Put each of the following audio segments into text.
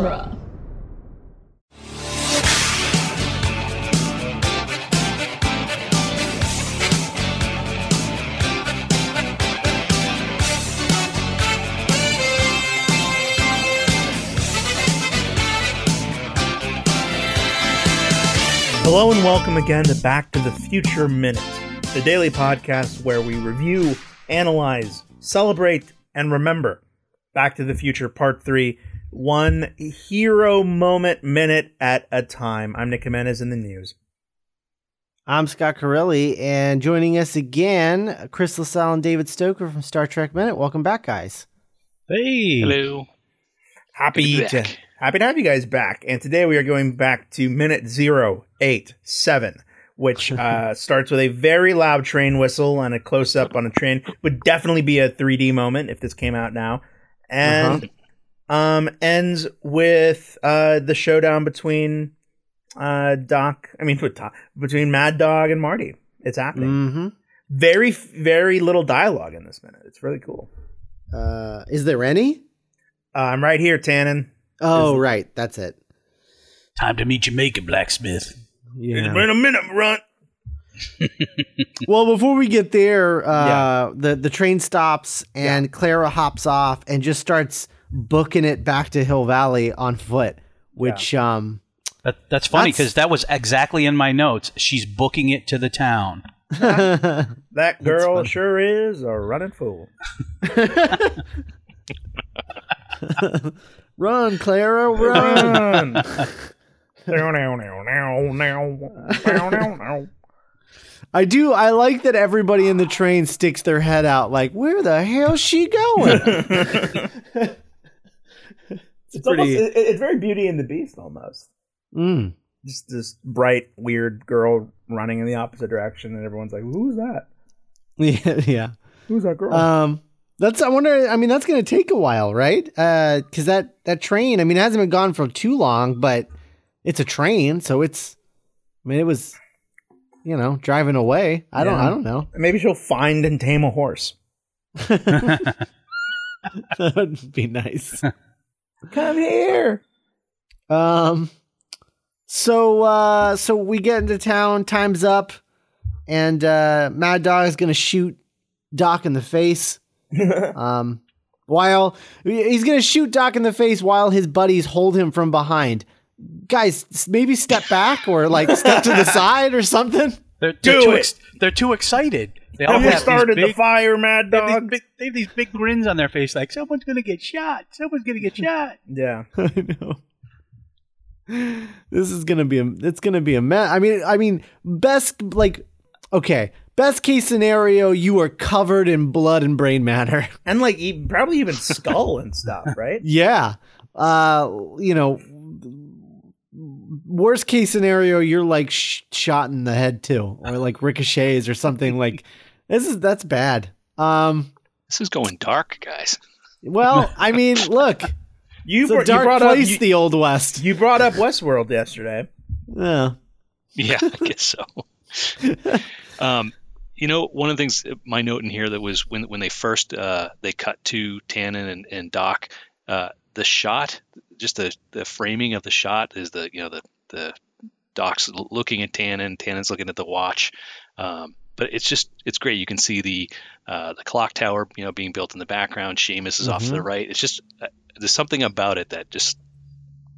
genre. Hello and welcome again to Back to the Future Minute, the daily podcast where we review, analyze, celebrate, and remember Back to the Future Part 3, one hero moment minute at a time. I'm Nick Jimenez in the news. I'm Scott Corelli, and joining us again, Chris LaSalle and David Stoker from Star Trek Minute. Welcome back, guys. Hey. Hello. Happy Good to be to, back. happy to have you guys back. And today we are going back to minute 087, which uh, starts with a very loud train whistle and a close up on a train. Would definitely be a 3D moment if this came out now. And um ends with uh the showdown between uh Doc, I mean with Doc, between Mad Dog and Marty. It's happening. Mm-hmm. Very very little dialogue in this minute. It's really cool. Uh, is there any? Uh, I'm right here, Tannen. Oh, right. That's it. Time to meet Jamaica blacksmith. It's Yeah. been a minute, Runt. well, before we get there, uh, the the train stops and Clara hops off and just starts booking it back to Hill Valley on foot. Which, um, That, that's funny because that was exactly in my notes. She's booking it to the town. That girl sure is a running fool. run, Clara, run. Run. Now, now, now, now, now, now, now, now. I do. I like that everybody in the train sticks their head out, like, "Where the hell's she going?" It's pretty- almost, it, it's very Beauty and the Beast almost. mm. Just this bright, weird girl running in the opposite direction, and everyone's like, "Who's that? Yeah, yeah. Who's that girl?" Um, that's. I wonder. I mean, that's going to take a while, right? Uh, because that that train. I mean, it hasn't been gone for too long, but it's a train, so it's. I mean, it was, you know, driving away. I don't. I don't know. Maybe she'll find and tame a horse. that would be nice. Come here. Um. So, uh, so we get into town. Time's up, and uh, Mad Dog is going to shoot Doc in the face. um, while he's gonna shoot Doc in the face while his buddies hold him from behind. Guys, maybe step back or like step to the side or something. They're, they're too it. they're too excited. They all Have you have these started the big, fire, Mad they have Dog? big, they have these big grins on their face, like someone's gonna get shot. Someone's gonna get shot. Yeah. I know. This is gonna be a. It's gonna be a mess. I mean, I mean, best like, okay, best case scenario, you are covered in blood and brain matter. And like probably even skull and stuff, right? Yeah. Uh, you know, worst case scenario, you're like sh- shot in the head too, or like ricochets or something. Like this is that's bad. Um. This is going dark, guys. Well, I mean, look, You, it's a br- you dark brought up you, the old west. you brought up Westworld yesterday. Yeah. Yeah, I guess so. um, you know, one of the things, my note in here that was when when they first uh, they cut to Tannen and, and Doc, uh, the shot, just the the framing of the shot is the you know the the Doc's looking at Tannen, Tannen's looking at the watch. Um, but it's just it's great. You can see the uh, the clock tower, you know, being built in the background. Seamus is off to the right. It's just uh, there's something about it that just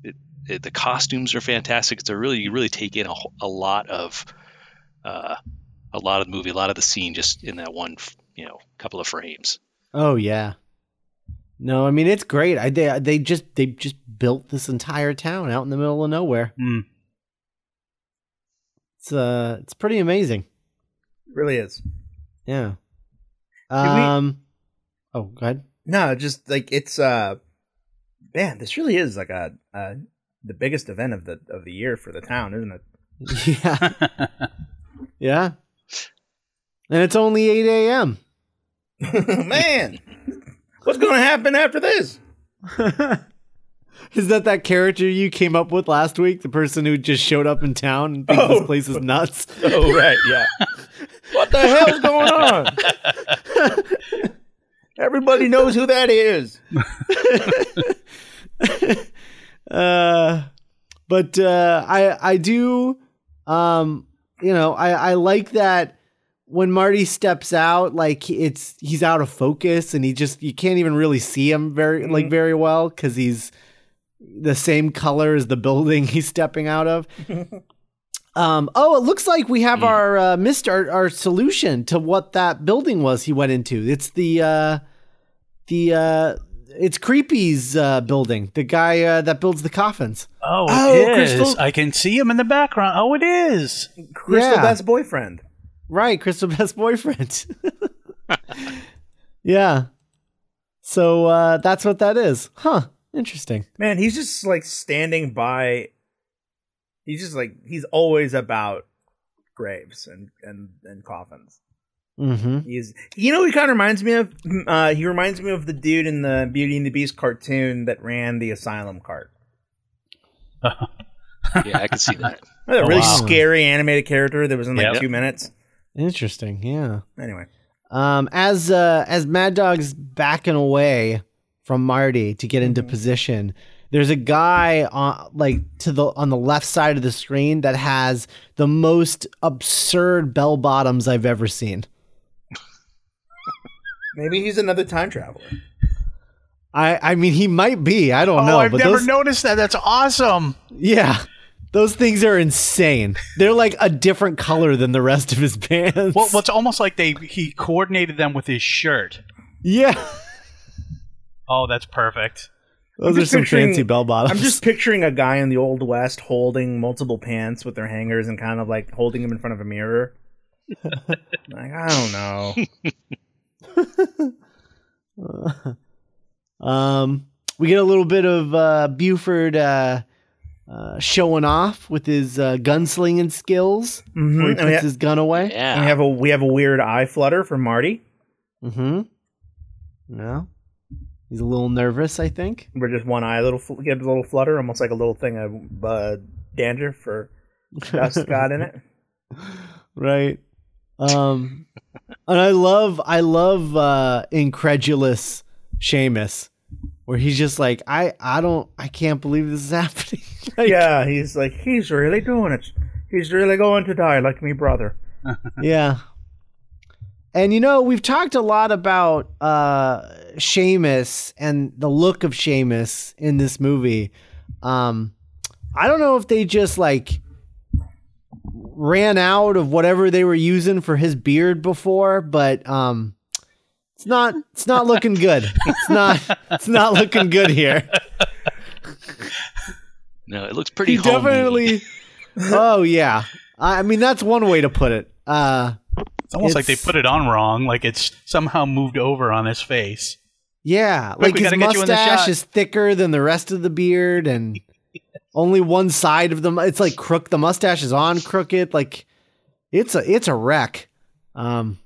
it, it, the costumes are fantastic. It's a really you really take in a, a lot of uh, a lot of the movie, a lot of the scene, just in that one you know couple of frames. Oh yeah. No, I mean it's great. I they they just they just built this entire town out in the middle of nowhere. Hmm. It's uh it's pretty amazing. Really is. Yeah. we- Um Oh, go ahead. No, just like it's uh man, this really is like a uh the biggest event of the of the year for the town, isn't it? yeah. Yeah. And it's only 8 a.m. man, what's going to happen after this? Is that that character you came up with last week? The person who just showed up in town and thinks Oh. this place is nuts? Oh right, yeah. what the hell's going on? Everybody knows who that is. uh, but uh, I I do um you know I I like that when Marty steps out like it's he's out of focus and he just you can't even really see him very like Mhm. very well because he's the same color as the building he's stepping out of. Um, oh, it looks like we have Mm. our uh, missed our, our solution to what that building was he went into. It's the uh, the uh, it's Creepy's uh, building. The guy uh, that builds the coffins. Oh, Oh, it is. Crystal- I can see him in the background. Oh, it is. Crystal Yeah. Best boyfriend. Right, Crystal Best boyfriend. yeah. So uh, that's what that is. Huh. Interesting. Man, he's just like standing by. He's just like he's always about graves and and and coffins. Mm-hmm. He's you know he kind of reminds me of. Uh, he reminds me of the dude in the Beauty and the Beast cartoon that ran the asylum cart. Yeah, I can see that. A Oh, really wow. scary animated character that was in like Yep. two minutes. Interesting. Yeah. Anyway, Um, as uh, as Mad Dog's backing away from Marty to get into Mhm. position, there's a guy on like to the on the left side of the screen that has the most absurd bell bottoms I've ever seen. maybe he's another time traveler. I I mean he might be. I don't oh, know. I've never those, noticed that. That's awesome. Yeah. Those things are insane. They're like a different color than the rest of his pants. Well, what's almost like they he coordinated them with his shirt. yeah. Oh, that's perfect. Those are some picturing- fancy bell bottoms. I'm just picturing a guy in the old west holding multiple pants with their hangers and kind of like holding them in front of a mirror. like I don't know. um, we get a little bit of uh, Buford uh, uh, showing off with his uh, gunslinging skills. Mhm. Where he And, puts we ha- his gun away. and we Yeah. have a we have a weird eye flutter from Marty. Mm-hmm. No, he's a little nervous. I think. Where just one eye little fl- gives a little flutter, almost like a little thing of uh, dandruff or dust got in it. right. Um, and I love, I love uh, incredulous Seamus, where he's just like, I, I don't, I can't believe this is happening. Like, yeah, he's like he's really doing it. He's really going to die like me brother. Yeah. And you know, we've talked a lot about uh Seamus and the look of Seamus in this movie. Um I don't know if they just like ran out of whatever they were using for his beard before, but um it's not it's not looking good. It's not it's not looking good here. No, it looks pretty He homey. definitely Oh yeah. I I mean that's one way to put it. Uh It's almost like they put it on wrong. Like it's somehow moved over on his face. Yeah, Quick, like we his gotta you in the mustache is thicker than the rest of the beard, and only one side of the. It's like crook. The mustache is on crooked. Like it's a it's a wreck. Um,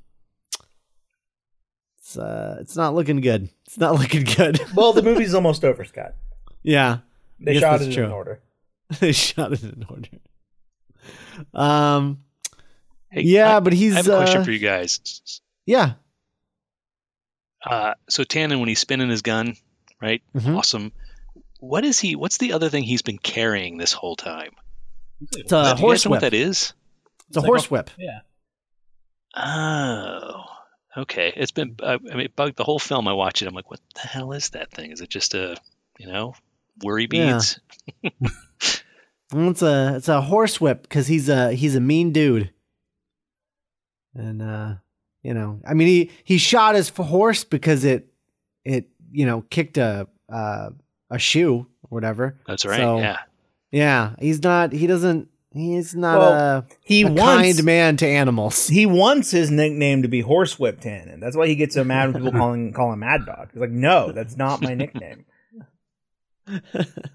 it's uh, it's not looking good. It's not looking good. Well, the movie's almost over, Scott. yeah, They shot it true. in order. they shot it in order. Um, Hey, yeah, I, but he's I have a question uh, for you guys. yeah. Uh, so Tannen, when he's spinning his gun, right? Mhm. Awesome. What is he? What's the other thing he's been carrying this whole time? It's Do a you guys horse know what whip. that is? It's a like horse a- whip. Yeah. Oh, okay. It's been. I I mean, it bugged the whole film. I watch it. I'm like, what the hell is that thing? Is it just a, you know, worry Yeah. beads? Well, it's a it's a horse whip because he's a he's a mean dude, and uh, you know, I mean, he he shot his horse because it it you know kicked a uh, a shoe or whatever. That's right. So- yeah. Yeah, he's not. He doesn't. He's not Well, a, He a wants kind man to animals. he wants his nickname to be Horsewhip Tannen. That's why he gets so mad when people call him call him Mad Dog. He's like, no, that's not my nickname.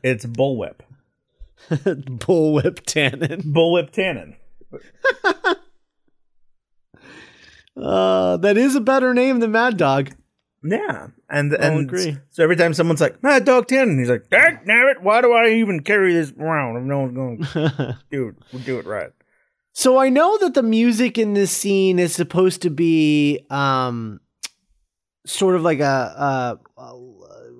It's Bullwhip. Bullwhip Tannen. Bullwhip Tannen. Uh, that is a better name than Mad Dog. Yeah, and I'll and agree. so every time someone's like Mad Dog Tannen, he's like, "Dang it! Why do I even carry this around if no one's going to do it? We'll do it right." So I know that the music in this scene is supposed to be um sort of like a, a, a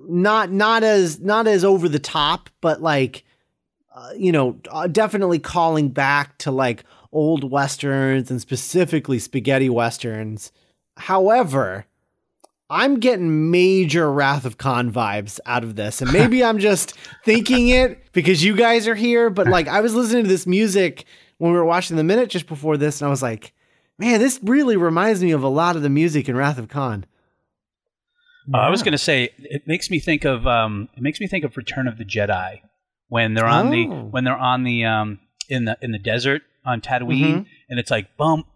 not not as not as over the top, but like uh, you know, uh, definitely calling back to like old westerns and specifically spaghetti westerns. However, I'm getting major Wrath of Khan vibes out of this. And maybe I'm just thinking it because you guys are here, but like I was listening to this music when we were watching the minute just before this and I was like, man, this really reminds me of a lot of the music in Wrath of Khan. Uh, I was going to say it makes me think of um, it makes me think of Return of the Jedi when they're on the Oh. when they're on the um, in the in the desert on Tatooine Mhm. and it's like bump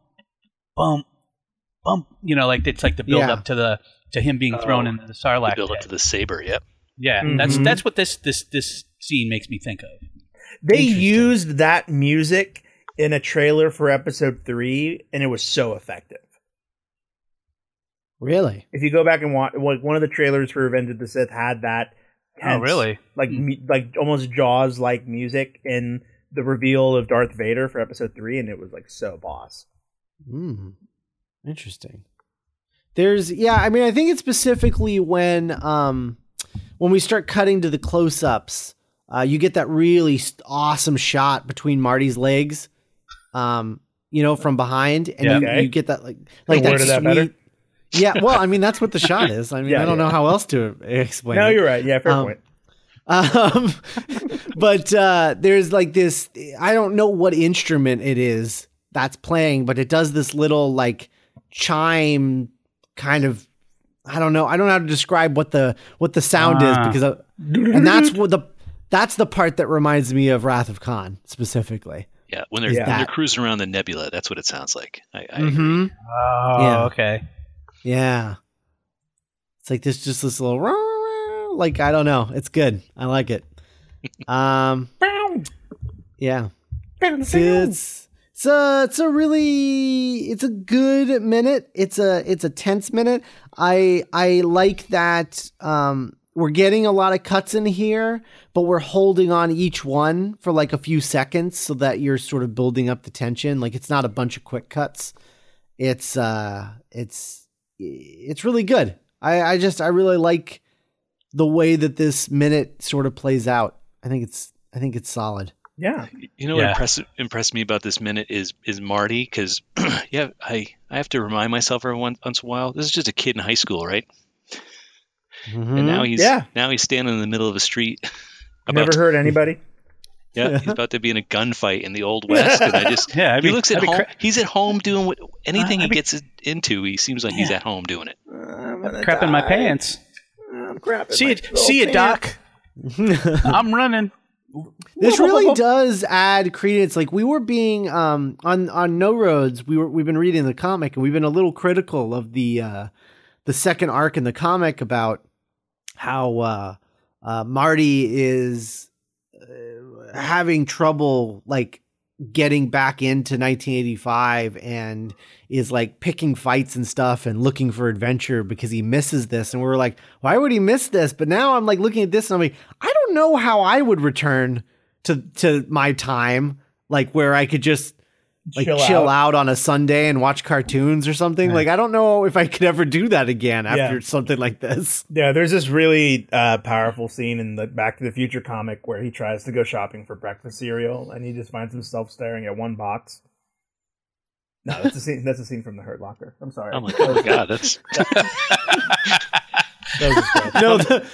bump bump you know like it's like the build Yeah. up to the to him being thrown Oh, into the Sarlacc build up pit. to the saber. Yep. yeah that's Mhm. that's what this this this scene makes me think of They used that music in a trailer for episode three, and it was so effective. Really? If you go back and watch, like one of the trailers for Revenge of the Sith had that. tense, Like mu- like almost Jaws like music in the reveal of Darth Vader for episode three, and it was like so boss. Hmm. Interesting. There's yeah, I mean I think it's specifically when um when we start cutting to the close-ups, uh you get that really awesome shot between Marty's legs. Um you know from behind and Yeah. you, Okay. you get that like like that worded that better? sweet Yeah, well, I mean that's what the shot is. I mean, Yeah, I don't yeah. know how else to explain no, it. you're right. Yeah, fair Um, point. Um, but uh, there's like this. I don't know what instrument it is that's playing, but it does this little like chime kind of. I don't know. I don't know how to describe what the what the sound is Ah. because, I, and that's what the that's the part that reminds me of Wrath of Khan specifically. Yeah. When they're Yeah. when they're cruising around the nebula, that's what it sounds like. I, I Mhm. oh Yeah. okay Yeah, it's like this, just this little like I don't know. It's good. I like it. Um, yeah. It's it's a, it's a really it's a good minute. It's a it's a tense minute. I I like that um we're getting a lot of cuts in here, but we're holding on each one for like a few seconds so that you're sort of building up the tension. Like it's not a bunch of quick cuts. It's uh it's it's really good. I I just I really like the way that this minute sort of plays out. I think it's I think it's solid. Yeah, You know Yeah. what impressed impressed me about this minute is is Marty because yeah I I have to remind myself every one, once in a while this is just a kid in high school right and now mm-hmm. he's Yeah. now he's standing in the middle of a street never to- heard anybody. yeah he's about to be in a gunfight in the old west and I just yeah I'd he be- looks at I'd home cra- he's at home doing what uh, anything I'd he be- gets into he seems like he's at home doing it uh, crap in my pants I'm see my it. see it doc. I'm running. This really does add credence. Like we were being um on on No Roads, we were we've been reading the comic and we've been a little critical of the uh the second arc in the comic about how uh, uh Marty is uh, having trouble like getting back into 1985 and is like picking fights and stuff and looking for adventure because he misses this. And we are like why would he miss this? But now i'm like looking at this and i'm like i don't know how i would return to to my time like where i could just like Chill chill, out. out. on a sunday and watch cartoons or something like i don't know if i could ever do that again after Yeah. something like this Yeah, there's this really uh, powerful scene in the Back to the Future comic where he tries to go shopping for breakfast cereal and he just finds himself staring at one box. No, that's a scene. That's a scene from the Hurt Locker. I'm sorry. Oh my god that's That was a stretch. no, the,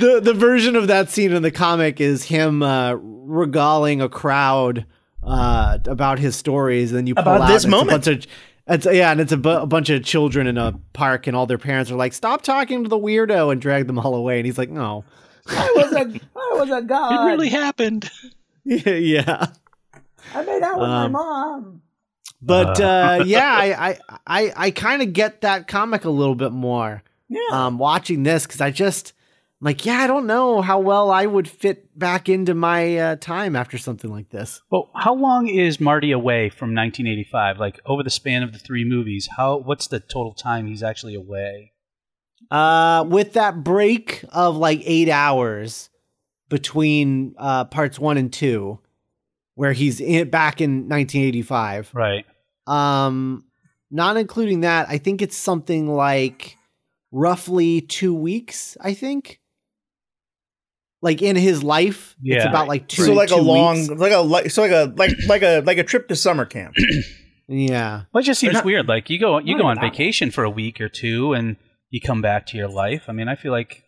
the the version of that scene in the comic is him uh, regaling a crowd uh, about his stories, and then you pull About out this and a moment. bunch of- it's, yeah, and it's a, bu- a bunch of children in a park, and all their parents are like, "Stop talking to the weirdo," and drag them all away. And he's like, "No, I was a, I was a god. it really happened yeah." I made out with my Um, mom. But uh, yeah, I I I, I kind of get that comic a little bit more. Yeah. um, watching this because I just I'm like, yeah, I don't know how well I would fit back into my uh, time after something like this. Well, how long is Marty away from 1985? Like over the span of the three movies, how what's the total time he's actually away? Uh, with that break of like eight hours between uh, parts one and two, where he's in, back in 1985. Right. Um, not including that, I think it's something like roughly two weeks. I think like in his life. It's about like two. so like a long, weeks. like a like so like a like like a like a trip to summer camp. Yeah. Well, it just seems not- weird. Like you go you go on vacation for a week or two, and you come back to your life. I mean, I feel like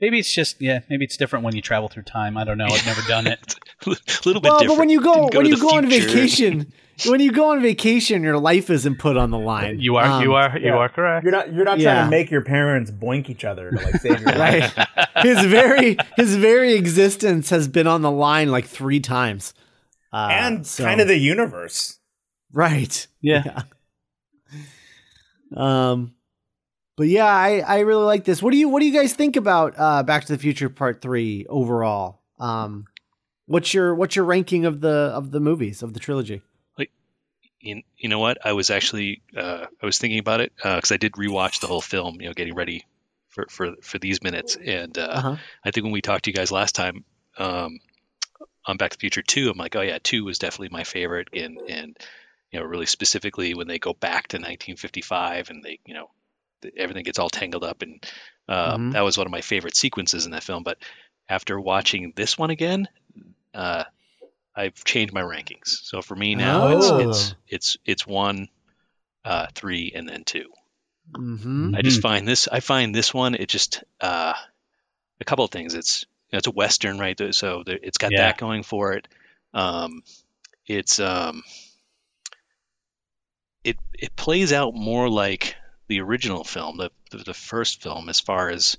maybe it's just yeah, maybe it's different when you travel through time. I don't know. I've never done it. a little bit Well, different. but when you go, Didn't when you the go on future. vacation, when you go on vacation, your life isn't put on the line. You are Um, you are you yeah. are correct. You're not you're not Yeah. trying to make your parents boink each other to like save your life. right. his very his very existence has been on the line like three times. Uh, and so- kind of the universe. right. Yeah. Um, but yeah, I I really like this. What do you what do you guys think about uh Back to the Future Part Three overall? Um, what's your what's your ranking of the of the movies of the trilogy? you, you know what? I was actually uh, I was thinking about it because I did rewatch the whole film. You know, getting ready for for, for these minutes, and uh, Uh-huh. I think when we talked to you guys last time um, on Back to the Future Two, I'm like, oh yeah, two was definitely my favorite, and and you know, really specifically when they go back to 1955 and they, you know, everything gets all tangled up, and um, Mhm. that was one of my favorite sequences in that film. But after watching this one again, uh, I've changed my rankings. So for me now, Oh. it's it's it's it's one, uh, three, and then two. Mm-hmm. I just find this. I find this one. It just uh, a couple of things. It's you know, it's a western, right? So there, it's got Yeah. that going for it. Um, it's um, it it plays out more like the original film, the the, the first film, as far as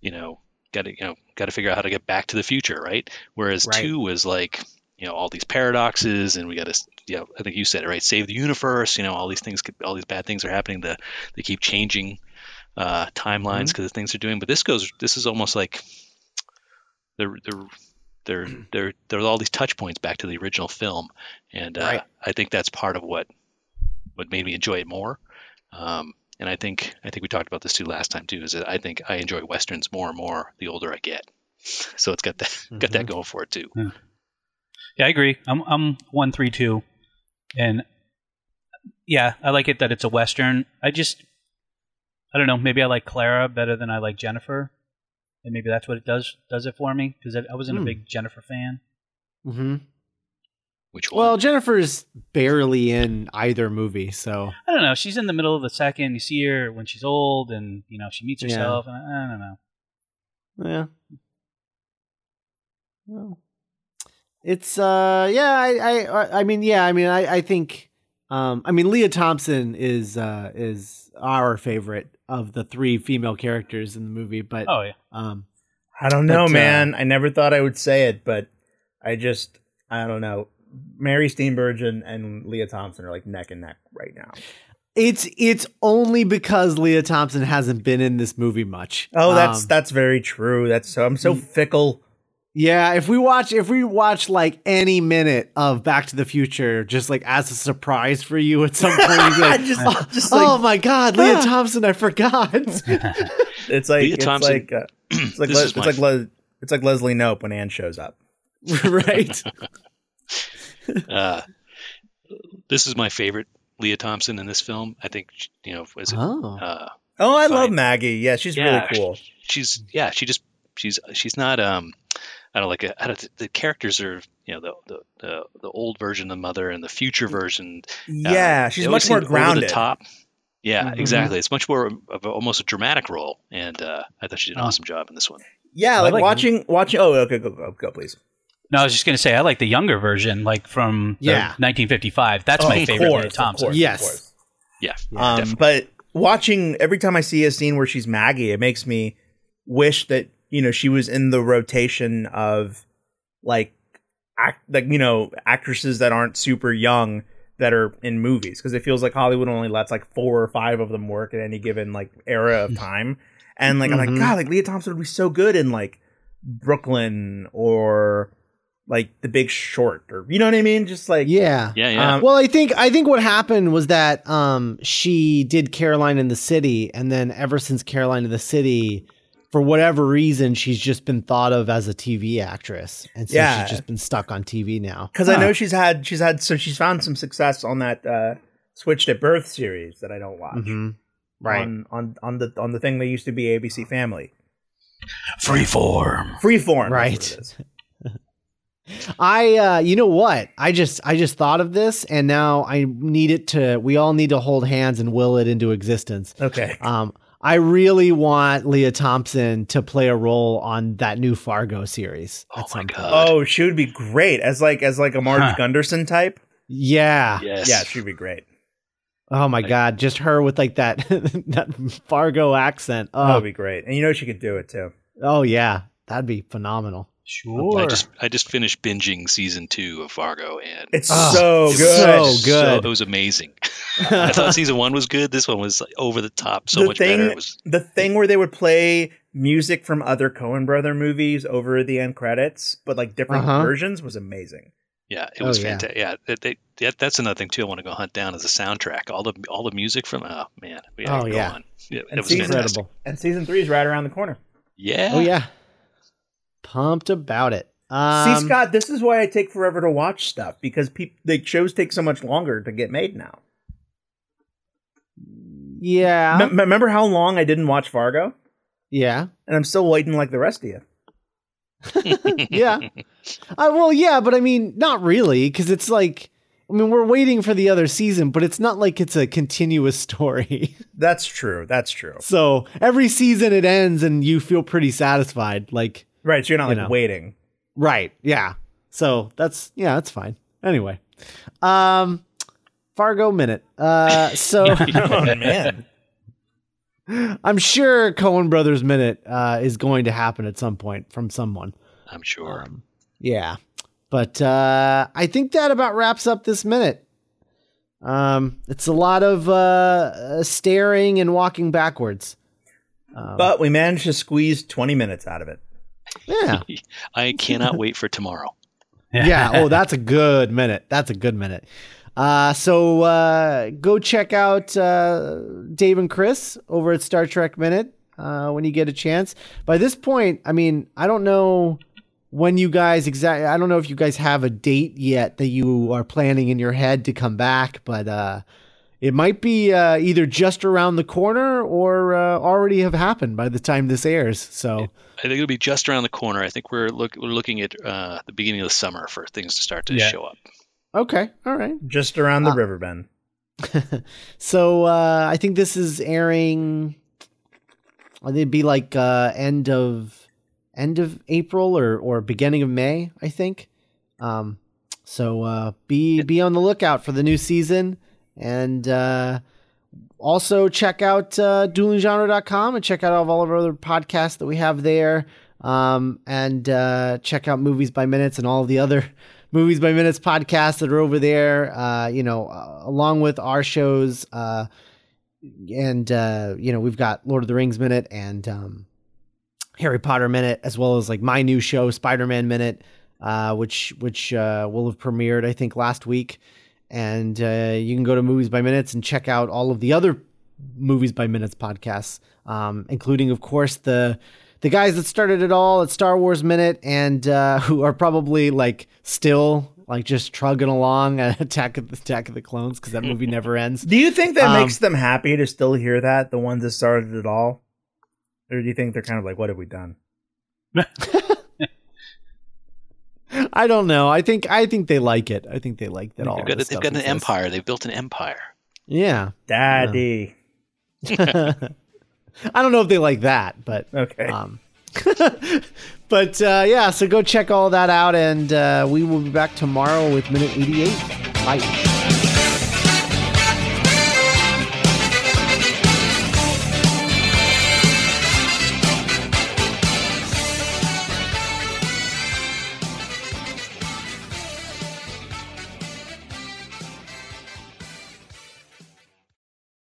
you know, got to you know, got to figure out how to get back to the future, right? Whereas Right. two was like you know all these paradoxes, and we got to you know, I think you said it right, save the universe. You know, all these things, all these bad things are happening. The they keep changing uh, timelines because of things they're doing. But this goes, this is almost like they're they're they're they're there's all these touch points back to the original film, and uh, Right. I think that's part of what what made me enjoy it more. Um, and I think I think we talked about this too last time too. Is that I think I enjoy westerns more and more the older I get. So it's got that got that going for it too. Yeah, I agree. I'm I'm one three two, and yeah, I like it that it's a western. I just I don't know. Maybe I like Clara better than I like Jennifer, and maybe that's what it does does it for me because I, I wasn't Hmm. a big Jennifer fan. Mm-hmm. Which one? Well, Jennifer's barely in either movie, so I don't know. She's in the middle of the second. You see her when she's old, and you know she meets Yeah. herself. And I, I don't know. yeah. Well, it's uh yeah I I I mean yeah I mean I I think um I mean Lea Thompson is uh is our favorite of the three female characters in the movie, but Oh yeah, um I don't know, But, uh, man. I never thought I would say it, but I just I don't know. Mary Steenburgen and Lea Thompson are like neck and neck right now. it's it's only because Lea Thompson hasn't been in this movie much. Oh, that's Um, that's very true. That's so I'm so fickle. Yeah, if we watch if we watch like any minute of Back to the Future, just like as a surprise for you at some point, you'd be like, Just- oh, just oh like- my God, Lea Ah. Thompson, I forgot. It's like Lea it's Thompson- like uh, it's like Le- it's like Le- it's like Leslie Knope when Ann shows up. right? uh, this is my favorite Lea Thompson in this film. I think you know was it, Oh, uh, Oh, I Fine. love Maggie. Yeah, she's Yeah. really cool. she's yeah she just she's she's not um I don't like a, I don't, the characters are you know the, the the the old version of the mother and the future version. uh, Yeah, she's much more seem over grounded. The top. Yeah, Mhm. exactly. It's much more of a, almost a dramatic role, and uh, I thought she did an Oh. awesome job in this one. Yeah, like, like- watching watching. Oh, okay, go go go, please. No, I was just gonna say I like the younger version, like from the Yeah. 1955. That's Oh, my favorite course, Lea of Thompson. course, of Yes. course. Yeah, Um, but watching every time I see a scene where she's Maggie, it makes me wish that you know she was in the rotation of like act like you know actresses that aren't super young that are in movies because it feels like Hollywood only lets like four or five of them work at any given like era of time. And like I'm Mhm. like God, like Lea Thompson would be so good in like Brooklyn or like The Big Short or you know what I mean? Just like yeah. yeah, yeah. um, Well, I think I think what happened was that um she did Caroline in the City, and then ever since Caroline in the City, for whatever reason, she's just been thought of as a TV actress, and so Yeah. she's just been stuck on TV now. because I know she's had she's had so she's found some success on that uh switched at birth series that I don't watch Mhm. Right. on on on the on the thing that used to be ABC Family. Freeform. Freeform. that's Right. What it is. I uh you know what? I just I just thought of this and now I need it to we all need to hold hands and will it into existence. Okay. Um I really want Lea Thompson to play a role on that new Fargo series. Oh at my some point. god. Oh, she would be great as like as like a Marge Huh. Gunderson type. Yeah. yes. Yeah, she'd be great. Oh my god, just her with like that that Fargo accent. Oh. That would be great. And you know she could do it too. oh yeah. That'd be phenomenal. Sure. I just I just finished binging season two of Fargo, and It's Oh, so good. so so- good. it was amazing. I thought season one was good. This one was like, over the top, so The much thing- better. It was the thing where they would play music from other Coen brother movies over the end credits, but like different Uh-huh. versions was amazing. yeah, it Oh, was yeah. fantastic. Yeah, it, they, yeah, that's another thing too. I want to go hunt down as a soundtrack. All the all the music from oh man, we Oh, gotta go yeah. on. Yeah, And it was season- fantastic. And season three is right around the corner. Yeah. Oh yeah. Pumped about it. Um, See, Scott, this is why I take forever to watch stuff because peop the shows take so much longer to get made now. Yeah. M- remember how long I didn't watch Fargo? yeah. And I'm still waiting like the rest of you. Yeah. Uh, well, yeah, but I mean, not really, because it's like, I mean, we're waiting for the other season, but it's not like it's a continuous story. That's true. That's true. so every season it ends and you feel pretty satisfied. Like, Right. So you're not You like know. waiting. right. Yeah. So that's, yeah, that's fine. Anyway. Um, Fargo minute. Uh, so oh man. I'm sure Coen Brothers minute uh, is going to happen at some point from someone. I'm sure. Um, yeah. But uh, I think that about wraps up this minute. Um, it's a lot of uh, uh, staring and walking backwards. Um, But we managed to squeeze 20 minutes out of it. Yeah. I cannot wait for tomorrow. yeah. Oh, that's a good minute. That's a good minute. Uh, so uh, go check out uh, Dave and Chris over at Star Trek Minute uh, when you get a chance. By this point, I mean, I don't know when you guys exactly, I don't know if you guys have a date yet that you are planning in your head to come back, but uh, it might be uh, either just around the corner or uh, already have happened by the time this airs. So. I think it'll be just around the corner. I think we're look we're looking at uh, the beginning of the summer for things to start to Yeah. show up. Okay, all right. Just around the Uh, river bend. so uh, I think this is airing. I think it'd be like uh, end of end of April or or beginning of May. I think. Um, so uh, be be on the lookout for the new season, and uh, also check out uh, duelinggenre.com and check out all of, our other podcasts that we have there. Um, and uh, check out Movies by Minutes and all the other Movies by Minutes podcasts that are over there. Uh, you know, uh, along with our shows. Uh, and uh, you know, we've got Lord of the Rings Minute and um, Harry Potter Minute, as well as like my new show, Spider Man Minute, uh, which which will have premiered I think last week. And uh, you can go to Movies by Minutes and check out all of the other Movies by Minutes podcasts, um, including, of course, the the guys that started it all at Star Wars Minute and uh, who are probably like still like just trugging along at Attack of the Attack of the Clones because that movie never ends. Do you think that Um, makes them happy to still hear that, the ones that started it all? Or do you think they're kind of like, what have we done? I don't know. I think I think they like it. I think they like that all. They've got, this they've stuff got an exists. empire. They've built an empire. Yeah. Daddy. I don't know if they like that, but Okay. um, but uh, yeah. So go check all that out, and uh, we will be back tomorrow with minute eighty-eight. Bye.